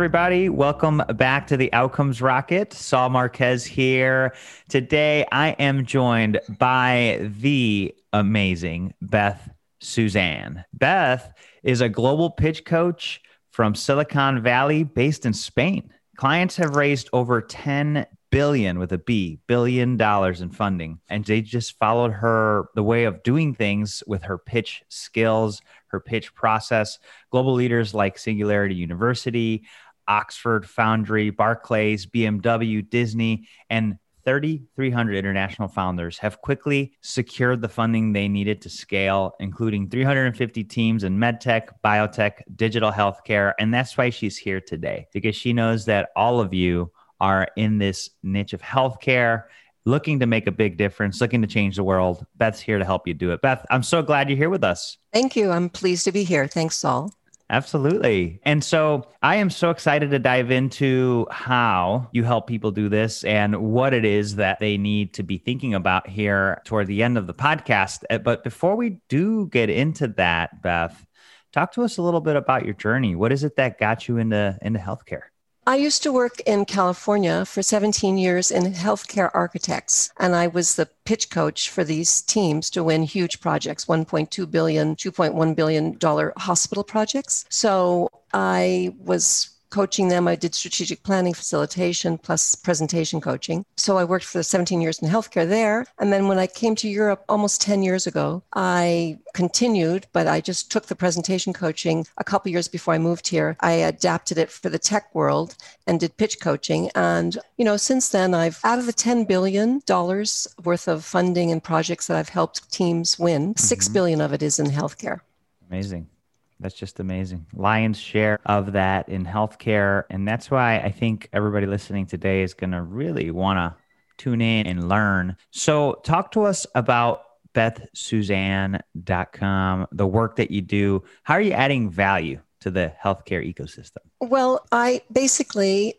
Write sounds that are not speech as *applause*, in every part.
Everybody. Welcome back to the Outcomes Rocket. Saul Marquez here. Today, I am joined by the amazing Beth Susanne. Beth is a global pitch coach from Silicon Valley based in Spain. Clients have raised over 10 billion with a B, billion dollars in funding. And they just followed her, the way of doing things with her pitch skills, her pitch process. Global leaders like Singularity University, Oxford Foundry, Barclays, BMW, Disney, and 3,300 international founders have quickly secured the funding they needed to scale, including 350 teams in medtech, biotech, digital healthcare. And that's why she's here today, because she knows that all of you are in this niche of healthcare, looking to make a big difference, looking to change the world. Beth's here to help you do it. Beth, I'm so glad you're here with us. Thank you. I'm pleased to be here. Thanks, Saul. Absolutely. And so I am so excited to dive into how you help people do this and what it is that they need to be thinking about here toward the end of the podcast. Uh, but before we do get into that, Beth, talk to us a little bit about your journey. What is it that got you into into healthcare? I used to work in California for 17 years in healthcare architects, and I was the pitch coach for these teams to win huge projects 1.2 billion, 2.1 billion dollar hospital projects. So I was coaching them. I did strategic planning facilitation plus presentation coaching. So I worked for 17 years in healthcare there. And then when I came to Europe almost 10 years ago, I continued, but I just took the presentation coaching a couple years before I moved here. I adapted it for the tech world and did pitch coaching. And, you know, since then, I've out of the $10 billion worth of funding and projects that I've helped teams win, mm-hmm. 6 billion of it is in healthcare. Amazing. That's just amazing. Lion's share of that in healthcare. And that's why I think everybody listening today is going to really want to tune in and learn. So, talk to us about bethsusanne.com, the work that you do. How are you adding value to the healthcare ecosystem? Well, I basically,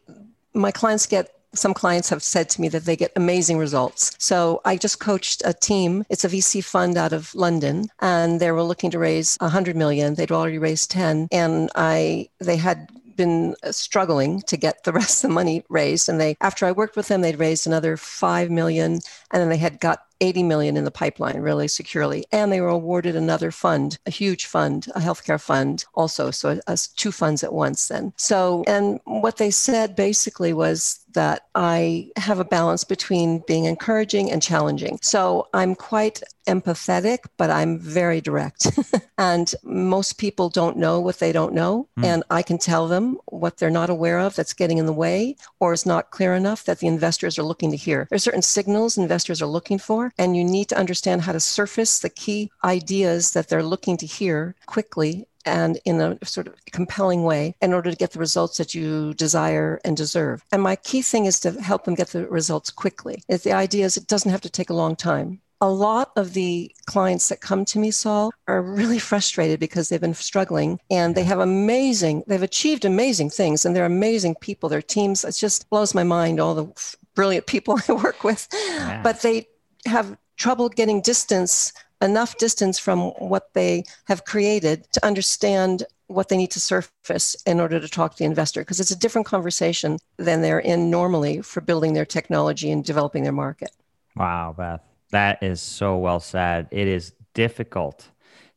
my clients get some clients have said to me that they get amazing results. So I just coached a team. It's a VC fund out of London, and they were looking to raise 100 million. They'd already raised 10, and I they had been struggling to get the *laughs* rest of the money raised and they after i worked with them they'd raised another 5 million and then they had got 80 million in the pipeline really securely and they were awarded another fund a huge fund a healthcare fund also so two funds at once then so and what they said basically was that I have a balance between being encouraging and challenging. So I'm quite empathetic, but I'm very direct. *laughs* and most people don't know what they don't know. Mm. And I can tell them what they're not aware of that's getting in the way or is not clear enough that the investors are looking to hear. There's certain signals investors are looking for, and you need to understand how to surface the key ideas that they're looking to hear quickly and in a sort of compelling way in order to get the results that you desire and deserve. And my key thing is to help them get the results quickly. If the idea is it doesn't have to take a long time. A lot of the clients that come to me, Saul, are really *laughs* frustrated because they've been struggling and they have amazing, they've achieved amazing things and they're amazing people, their teams. It just blows my mind, all the brilliant people *laughs* I work with. Yeah. But they have trouble getting distance enough distance from what they have created to understand what they need to surface in order to talk to the investor because it's a different conversation than they're in normally for building their technology and developing their market. Wow, Beth. That is so well said. It is difficult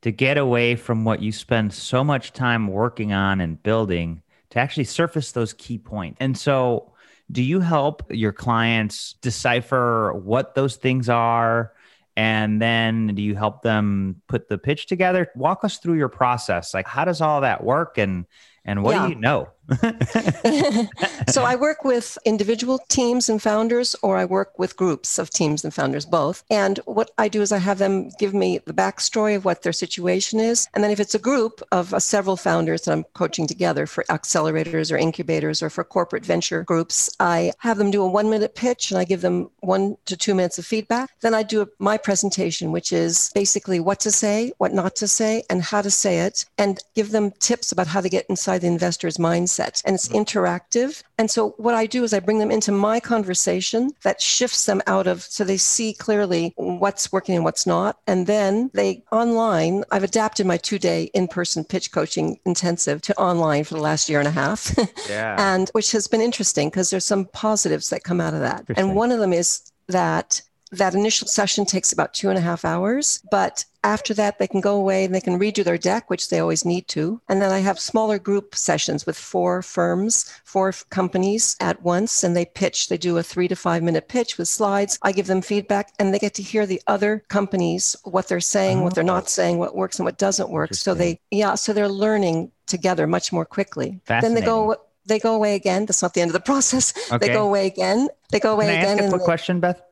to get away from what you spend so much time working on and building to actually surface those key points. And so, do you help your clients decipher what those things are? and then do you help them put the pitch together? Walk us through your process. Like how does all that work? And and what yeah. do you know *laughs* so I work with individual teams and founders, or I work with groups of teams and founders, both. And what I do is I have them give me the backstory of what their situation is. And then if it's a group of uh, several founders that I'm coaching together for accelerators or incubators or for corporate venture groups, I have them do a one minute pitch and I give them one to two minutes of feedback. Then I do my presentation, which is basically what to say, what not to say, and how to say it, and give them tips about how to get inside inside the investor's mindset and it's mm-hmm. interactive. And so what I do is I bring them into my conversation that shifts them out of so they see clearly what's working and what's not. And then they online, I've adapted my two day in person pitch coaching intensive to online for the last year and a half. *laughs* Yeah. and which has been interesting because there's some positives that come out of that. And one of them is that that initial session takes about two and a half hours, but after that, they can go away and they can redo their deck, which they always need to. And then I have smaller group sessions with four firms, four companies at once, and they pitch. They do a three to five minute pitch with slides. I give them feedback, and they get to hear the other companies, what they're saying, oh. what they're not oh. saying, what works and what doesn't work. So they, yeah, so they're learning together much more quickly. Then they go they go away again. That's not the end of the *laughs* process. Okay. They go away again. They go away Can I again. Ask a quick they, question, Beth.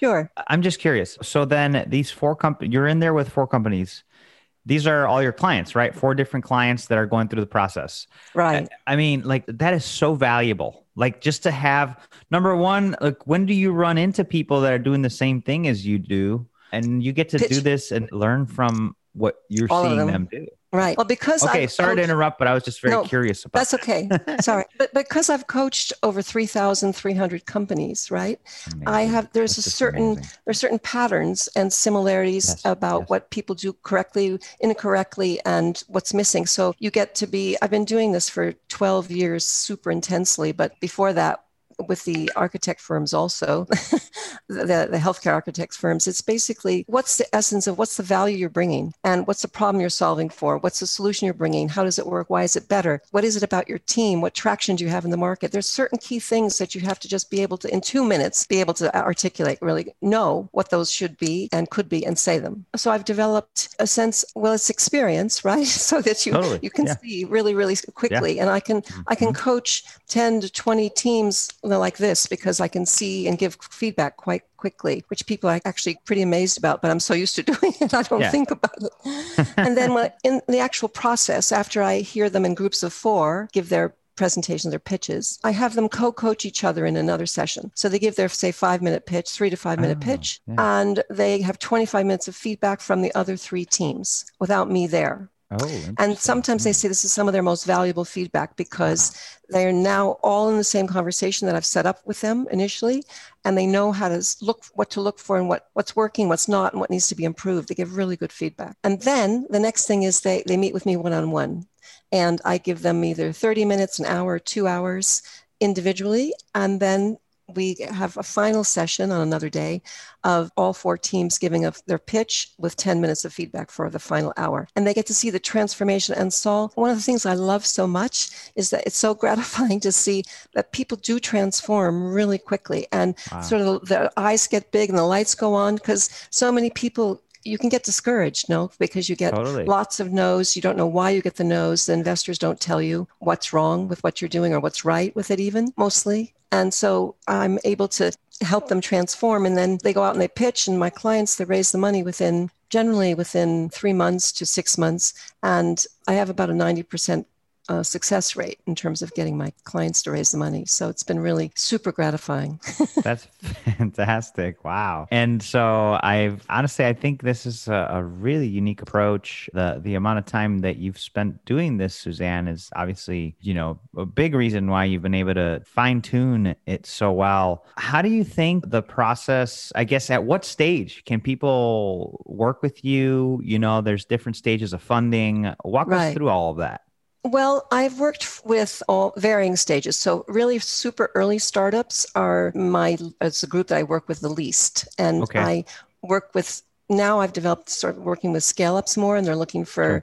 Sure. I'm just curious. So then these four companies, you're in there with four companies. These are all your clients, right? Four different clients that are going through the process. Right. I, I mean, like that is so valuable. Like just to have number one, like when do you run into people that are doing the same thing as you do? And you get to Pitch. do this and learn from what you're all seeing them. them do. Right. Well, because okay, I've sorry to interrupt, but I was just very no, curious about. That's okay. *laughs* sorry, but because I've coached over three thousand three hundred companies, right? Amazing. I have there's that's a certain amazing. there's certain patterns and similarities yes, about yes. what people do correctly, incorrectly, and what's missing. So you get to be. I've been doing this for twelve years, super intensely, but before that, with the architect firms also, *laughs* the, the healthcare architects firms. It's basically what's the essence of what's the value you're bringing and what's the problem you're solving for? What's the solution you're bringing? How does it work? Why is it better? What is it about your team? What traction do you have in the market? There's certain key things that you have to just be able to, in two minutes, be able to articulate, really know what those should be and could be and say them. So I've developed a sense, well, it's experience, *laughs* right? so that you, totally. you can yeah. see really, really quickly. Yeah. And I can, mm-hmm. I can coach 10 to 20 teams like this because I can see and give feedback quite quickly, which people are actually pretty amazed about, but I'm so used to *laughs* doing it, I don't yeah. think about it. *laughs* and then when, in the actual process, after I hear them in groups of four give their presentations or pitches, I have them co coach each other in another session. So they give their, say, five minute pitch, three to five minute oh, pitch, yeah. and they have 25 minutes of feedback from the other three teams without me there. Oh, and sometimes they hmm. say this is some of their most valuable feedback because wow. they are now all in the same conversation that I've set up with them initially, and they know how to look, what to look for, and what what's working, what's not, and what needs to be improved. They give really good feedback. And then the next thing is they they meet with me one on one, and I give them either 30 minutes, an hour, two hours individually, and then we have a final session on another day of all four teams giving up their pitch with 10 minutes of feedback for the final hour. And they get to see the transformation. And Saul, one of the things I love so much is that it's so *laughs* gratifying to see that people do transform really quickly and wow. sort of the eyes get big and the lights go on because so many people you can get discouraged, no, because you get totally. lots of no's. You don't know why you get the no's. The investors don't tell you what's wrong with what you're doing or what's right with it, even mostly. And so I'm able to help them transform. And then they go out and they pitch, and my clients, they raise the money within generally within three months to six months. And I have about a 90% uh, success rate in terms of getting my clients to raise the money. So it's been really super gratifying. *laughs* That's fantastic. Wow. And so I've honestly, I think this is a, a, really unique approach. The the amount of time that you've spent doing this, Susanne, is obviously, you know, a big reason why you've been able to fine tune it so well. How do you think the process, I guess, at what stage can people work with you? You know, there's different stages of funding. Walk right. us through all of that. Well, I've worked with all varying stages. So really super early startups are my it's a group that I work with the least. And okay. I work with now I've developed sort of working with scale ups more and they're looking for sure.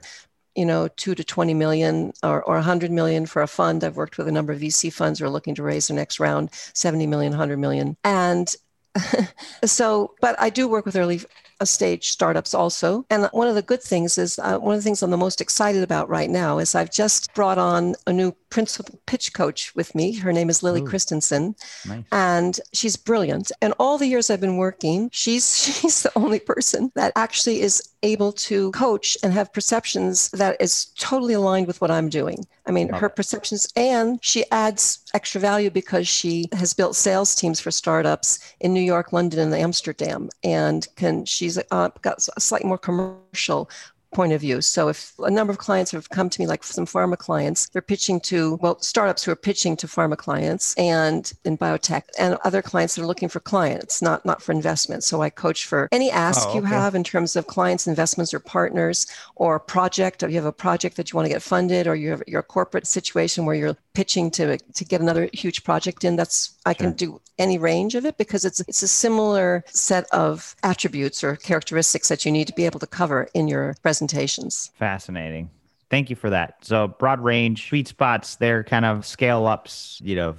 you know, two to 20 million or, or 100 million for a fund. I've worked with a number of VC funds who are looking to raise their next round, 70 million, 100 million. And *laughs* so, but I do work with early stage startups also. And one of the good things is uh, one of the things I'm the most excited about right now is I've just brought on a new principal pitch coach with me. Her name is Lily Ooh, Christensen, nice. and she's brilliant. And all the years I've been working, she's *laughs* she's the only person that actually is able to coach and have perceptions that is totally aligned with what I'm doing. I mean, Love her it. perceptions, and she adds extra value because she has built sales teams for startups in New York, London, and Amsterdam, and can she's uh, got a slightly more commercial point of view. So if a number of clients have come to me, like some pharma clients, they're pitching to, well, startups who are pitching to pharma clients and in biotech and other clients that are looking for clients, not, not for investment. So I coach for any ask oh, okay. you have in terms of clients, investments or partners or project, or you have a project that you want to get funded or you have your corporate situation where you're pitching to, to get another huge project in. That's, I sure. can do any range of it because it's, it's a similar set of attributes or characteristics that you need to be able to cover in your presentations. Fascinating. Thank you for that. So broad range, sweet spots, they're kind of scale ups, you know,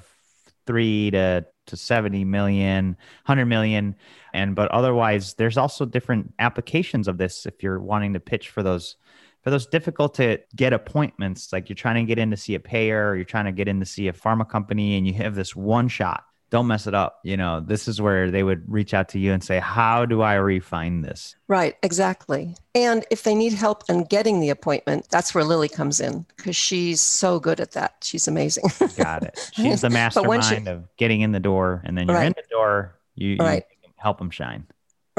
three to to 70 million, 100 million. And but otherwise, there's also different applications of this if you're wanting to pitch for those for those difficult to get appointments, like you're trying to get in to see a payer, or you're trying to get in to see a pharma company, and you have this one shot don't mess it up. You know, this is where they would reach out to you and say, How do I refine this? Right, exactly. And if they need help in getting the appointment, that's where Lily comes in because she's so good at that. She's amazing. Got it. She's the *laughs* mastermind she, of getting in the door. And then you're right. in the door, you, you right. help them shine.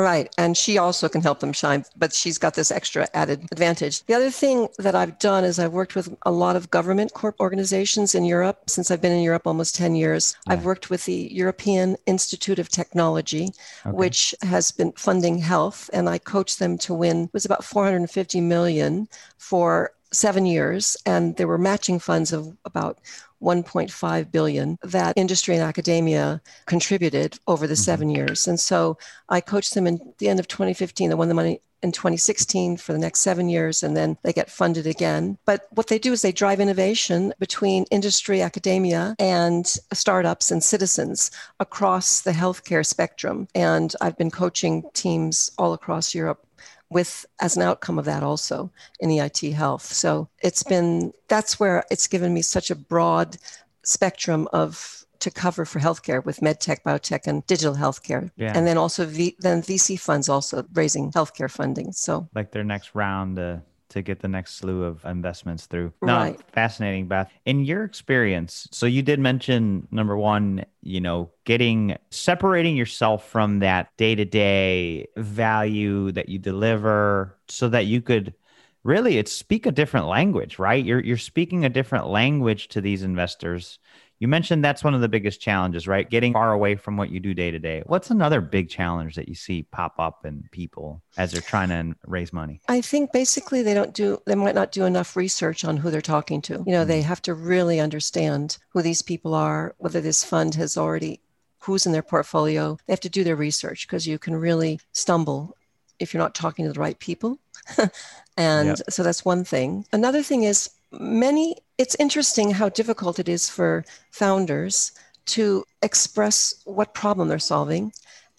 Right. And she also can help them shine, but she's got this extra added advantage. The other thing that I've done is I've worked with a lot of government corp organizations in Europe. Since I've been in Europe almost 10 years, yeah. I've worked with the European Institute of Technology, okay. which has been funding health. And I coached them to win, it was about 450 million for seven years. And there were matching funds of about 1.5 billion that industry and academia contributed over the mm-hmm. seven years. And so I coached them in the end of 2015. They won the money in 2016 for the next seven years, and then they get funded again. But what they do is they drive innovation between industry, academia, and startups and citizens across the healthcare spectrum. And I've been coaching teams all across Europe with as an outcome of that also in EIT health. So it's been that's where it's given me such a broad spectrum of to cover for healthcare with medtech, biotech, and digital healthcare, yeah. and then also v, then VC funds also raising healthcare funding. So like their next round. Uh to get the next slew of investments through. No, right. fascinating, Beth. In your experience, so you did mention number one, you know, getting separating yourself from that day to day value that you deliver so that you could really it's speak a different language, right? You're you're speaking a different language to these investors you mentioned that's one of the biggest challenges, right? Getting far away from what you do day to day. What's another big challenge that you see pop up in people as they're trying to raise money? I think basically they don't do, they might not do enough research on who they're talking to. You know, they mm-hmm. have to really understand who these people are, whether this fund has already, who's in their portfolio. They have to do their research because you can really stumble if you're not talking to the right people. *laughs* and yep. so that's one thing. Another thing is many, it's interesting how difficult it is for founders to express what problem they're solving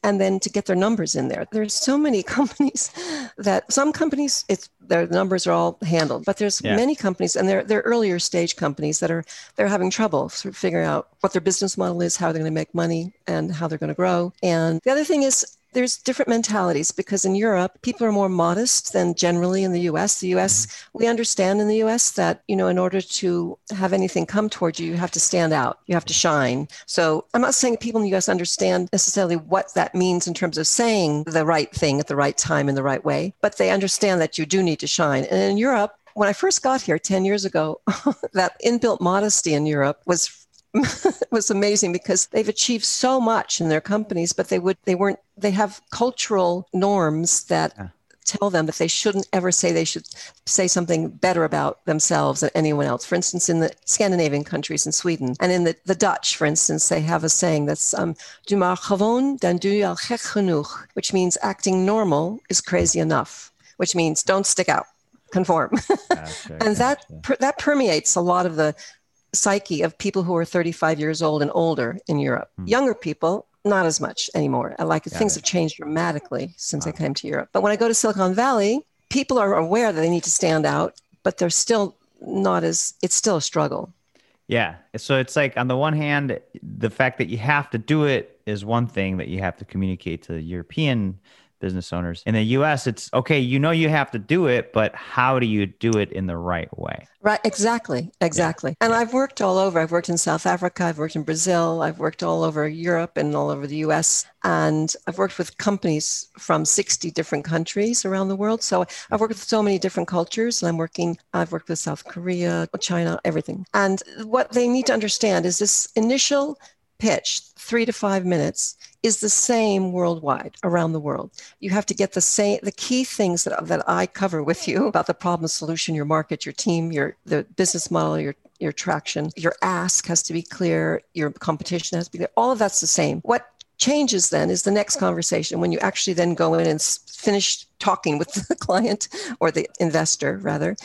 and then to get their numbers in there. There's so many *laughs* companies that some companies it's their numbers are all handled, but there's yeah. many companies and they're they're earlier stage companies that are they're having trouble sort of figuring out what their business model is, how they're going to make money and how they're going to grow. And the other thing is there's different mentalities because in Europe, people are more modest than generally in the US. The US, mm-hmm. we understand in the US that, you know, in order to have anything come towards you, you have to stand out, you have to shine. So I'm not saying people in the US understand necessarily what that means in terms of saying the right thing at the right time in the right way, but they understand that you do need to shine. And in Europe, when I first got here 10 years ago, *laughs* that inbuilt modesty in Europe was *laughs* was amazing because they've achieved so much in their companies, but they would they weren't they have cultural norms that yeah. tell them that they shouldn't ever say they should say something better about themselves than anyone else. For instance, in the Scandinavian countries in Sweden and in the, the Dutch, for instance, they have a saying that's um, "Doe maar gewoon, dan doe je al gek genoeg," which means acting normal is crazy enough, which means don't stick out conform. *laughs* And that per, that permeates a lot of the psyche of people who are 35 years old and older in Europe. Mm. Younger people, not as much anymore. Like Got things it. have changed dramatically since wow. I came to Europe. But when I go to Silicon Valley, people are aware that they need to stand out, but they're still not as, it's still a struggle. Yeah. So it's like, on the one hand, the fact that you have to do it is one thing that you have to communicate to the European business owners. In the US, it's okay, you know you have to do it, but how do you do it in the right way? Right, exactly, exactly. Yeah. And I've worked all over. I've worked in South Africa, I've worked in Brazil, I've worked all over Europe and all over the US. And I've worked with companies from 60 different countries around the world. So I've worked with so many different cultures. And I'm working, I've worked with South Korea, China, everything. And what they need to understand is this initial pitch, three to five minutes, is the same worldwide around the world. You have to get the same the key things that, that I cover with you about the problem solution, your market, your team, your the business model, your your traction, your ask has to be clear, your competition has to be clear. All of that's the same. What changes then is the next conversation when you actually then go in and finish talking with *laughs* the client or the investor rather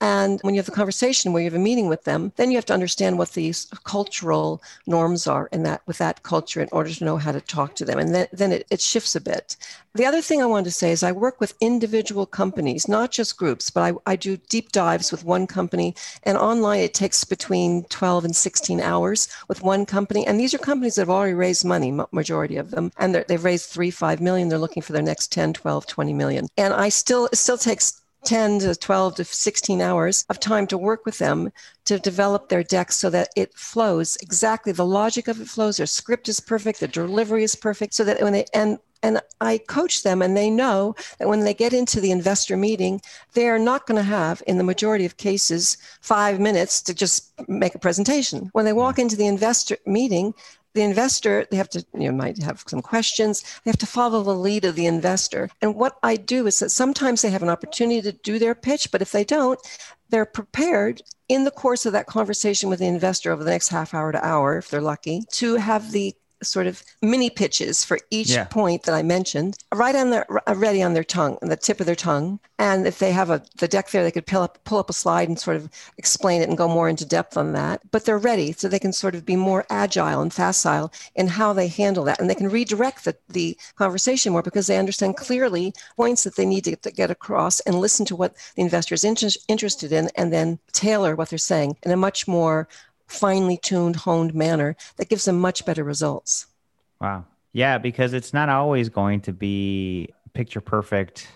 and when you have the conversation where you have a meeting with them, then you have to understand what these cultural norms are in that with that culture in order to know how to talk to them. And then, then it, it shifts a bit. The other thing I wanted to say is I work with individual companies, not just groups, but I, I do deep dives with one company. And online, it takes between 12 and 16 hours with one company. And these are companies that have already raised money, majority of them. And they've raised three, five million. They're looking for their next 10, 12, 20 million. And I still, it still takes 10 to 12 to 16 hours of time to work with them to develop their deck so that it flows exactly the logic of it flows their script is perfect the delivery is perfect so that when they and and I coach them, and they know that when they get into the investor meeting, they are not going to have, in the majority of cases, five minutes to just make a presentation. When they walk into the investor meeting, the investor they have to you know might have some questions. They have to follow the lead of the investor. And what i do is that sometimes they have an opportunity to do their pitch but if they don't they're prepared in the course of that conversation with the investor over the next half hour to hour if they're lucky to have the sort of mini pitches for each yeah. point that I mentioned, right on their uh, ready on their tongue, on the tip of their tongue. And if they have a the deck there, they could pull up pull up a slide and sort of explain it and go more into depth on that. But they're ready, so they can sort of be more agile and facile in how they handle that, and they can redirect the, the conversation more because they understand clearly points that they need to get, to get across and listen to what the investor is inter- interested in, and then tailor what they're saying in a much more finely tuned, honed manner that gives them much better results. Wow. Yeah, because it's not always going to be picture perfect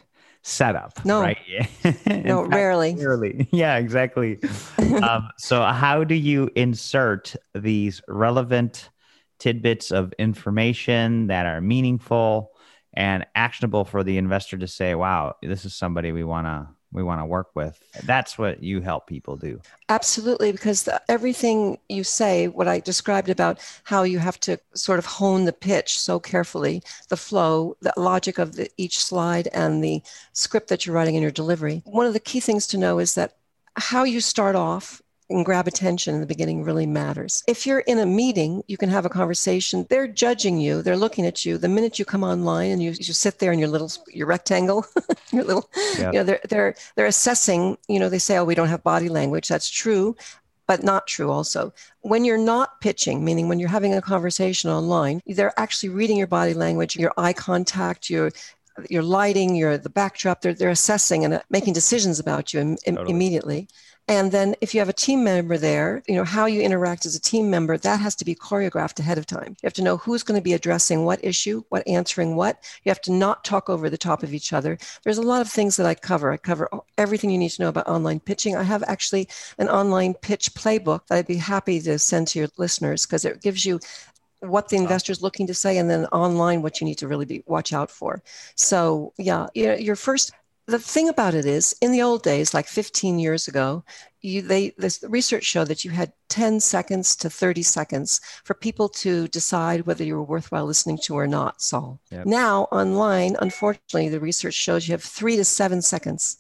setup. No, right? *laughs* no, fact, rarely. Rarely. *laughs* Yeah, exactly. *laughs* um, so, how do you insert these relevant tidbits of information that are meaningful and actionable for the investor to say, "Wow, this is somebody we want to we want to work with. That's what you help people do. Absolutely, because the, everything you say, what I described about how you have to sort of hone the pitch so carefully, the flow, the logic of the, each slide, and the script that you're writing in your delivery. One of the key things to know is that how you start off and grab attention in the beginning really matters. If you're in a meeting, you can have a conversation. They're judging you. They're looking at you. The minute you come online and you, you sit there in your little your rectangle, *laughs* your little, yeah. you know, they're they're they're assessing. You know, they say, "Oh, we don't have body language." That's true, but not true also. When you're not pitching, meaning when you're having a conversation online, they're actually reading your body language, your eye contact, your your lighting, your the backdrop. They're they're assessing and uh, making decisions about you Im- totally. immediately. And then if you have a team member there, you know, how you interact as a team member, that has to be choreographed ahead of time. You have to know who's going to be addressing what issue, what answering what. You have to not talk over the top of each other. There's a lot of things that I cover. I cover everything you need to know about online pitching. I have actually an online pitch playbook that I'd be happy to send to your listeners because it gives you what the investor is looking to say and then online what you need to really be watch out for so yeah your first the thing about it is in the old days like 15 years ago you they this research showed that you had 10 seconds to 30 seconds for people to decide whether you were worthwhile listening to or not saul yep. now online unfortunately the research shows you have three to seven seconds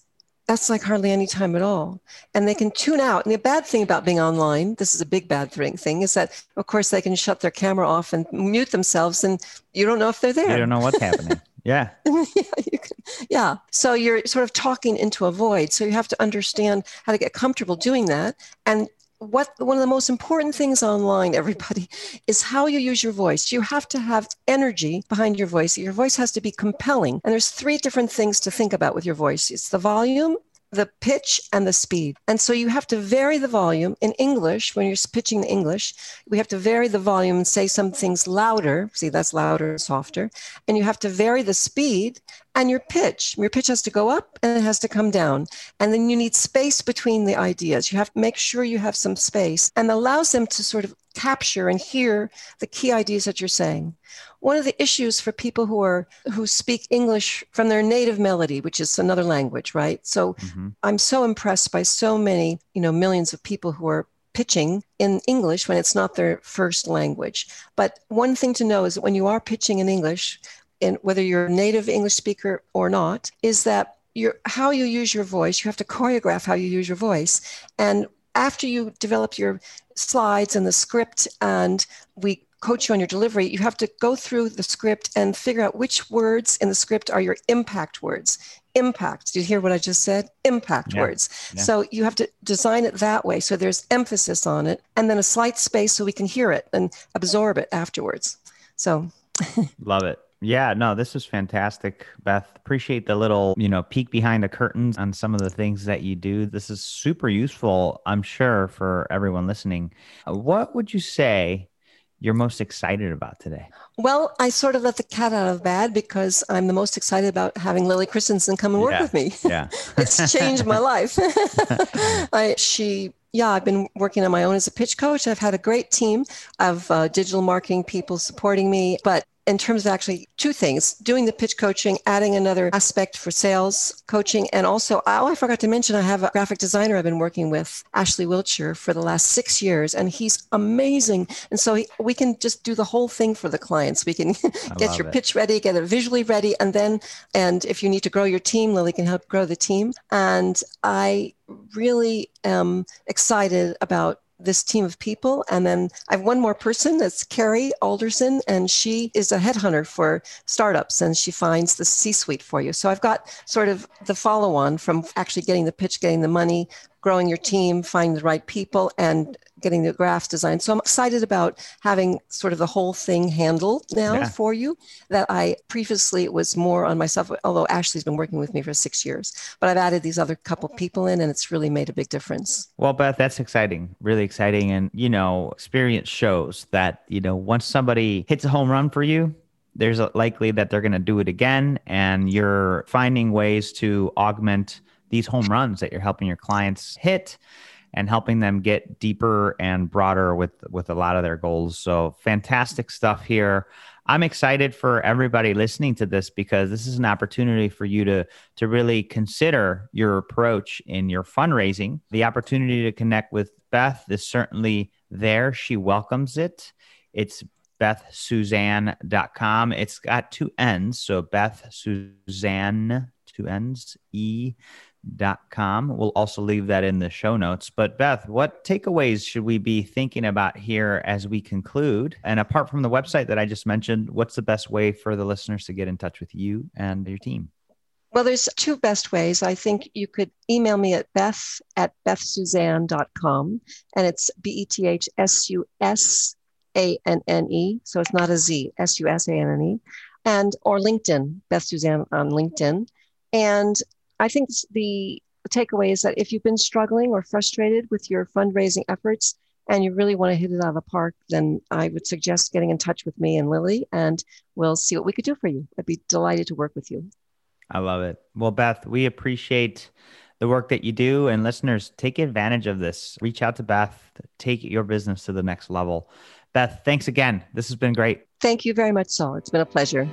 that's like hardly any time at all. And they can tune out. And the bad thing about being online, this is a big bad thing, thing is that, of course, they can shut their camera off and mute themselves, and you don't know if they're there. You don't know what's happening. *laughs* Yeah. *laughs* yeah, can, yeah. So you're sort of talking into a void. So you have to understand how to get comfortable doing that. And what one of the most important things online, *laughs* everybody, is how you use your voice. You have to have energy behind your voice. Your voice has to be compelling. And there's three different things to think about with your voice. It's the volume, the pitch and the speed. And so you have to vary the volume in English when you're pitching the English. We have to vary the volume and say some things louder. See, that's louder, softer. And you have to vary the speed and your pitch. Your pitch has to go up and it has to come down. And then you need space between the ideas. You have to make sure you have some space and allows them to sort of capture and hear the key ideas that you're saying. One of the issues for people who are who speak English from their native melody, which is another language, right? So mm-hmm. I'm so impressed by so many, you know, millions of people who are pitching in English when it's not their first language. But one thing to know is that when you are pitching in English, and whether you're a native English speaker or not, is that your how you use your voice, you have to choreograph how you use your voice. And after you develop your slides and the script and we coach you on your delivery, you have to go through the script and figure out which words in the script are your impact words. Impact. Did you hear what I just said? Impact yeah. words. Yeah. So you have to design it that way. So there's emphasis on it and then a slight space so we can hear it and absorb it afterwards. So *laughs* love it. Yeah, no, this is fantastic, Beth. Appreciate the little, you know, peek behind the curtains on some of the things that you do. This is super useful, I'm sure, for everyone listening. Uh, what would you say you're most excited about today? Well, I sort of let the cat out of bag because I'm the most excited about having Lily Christensen come and work yeah, with me. Yeah. *laughs* it's changed my life. *laughs* I, she yeah, I've been working on my own as a pitch coach. I've had a great team of uh, digital marketing people supporting me, but in terms of actually two things doing the pitch coaching, adding another aspect for sales coaching. And also, oh, I forgot to mention, I have a graphic designer I've been working with, Ashley Wiltshire, for the last six years, and he's amazing. And so he, we can just do the whole thing for the clients. We can *laughs* get your it. pitch ready, get it visually ready, and then, and if you need to grow your team, Lily can help grow the team. And I really am excited about this team of people. And then I have one more person that's Carrie Alderson, and she is a headhunter for startups and she finds the C suite for you. So I've got sort of the follow on from actually getting the pitch, getting the money, growing your team, finding the right people, and getting the graphs designed. So I'm excited about having sort of the whole thing handled now yeah. for you. That I previously it was more on myself, although Ashley's been working with me for six years. But I've added these other couple people in, and it's really made a big difference. Well, Beth, that's exciting, really exciting, and you know, experience shows that you know once somebody hits a home run for you, there's a likely that they're going to do it again, and you're finding ways to augment these home runs that you're helping your clients hit and helping them get deeper and broader with with a lot of their goals. So fantastic stuff here. I'm excited for everybody listening to this because this is an opportunity for you to to really consider your approach in your fundraising. The opportunity to connect with Beth is certainly there. She welcomes it. It's bethsusanne.com. It's got two N's. So Beth Susanne, two N's, E com. We'll also leave that in the show notes. But Beth, what takeaways should we be thinking about here as we conclude? And apart from the website that I just mentioned, what's the best way for the listeners to get in touch with you and your team? Well, there's two best ways. I think you could email me at beth at bethsusanne.com, and it's B E T H S U S A N N E. So it's not a Z, S U S A N N E. And or LinkedIn, Beth Susanne on LinkedIn. And I think the takeaway is that if you've been struggling or frustrated with your fundraising efforts and you really want to hit it out of the park, then I would suggest getting in touch with me and Lily, and we'll see what we could do for you. I'd be delighted to work with you. I love it. Well, Beth, we appreciate the work that you do, and listeners, take advantage of this. Reach out to Beth, take your business to the next level. Beth, thanks again. This has been great. Thank you very much, Saul. It's been a pleasure.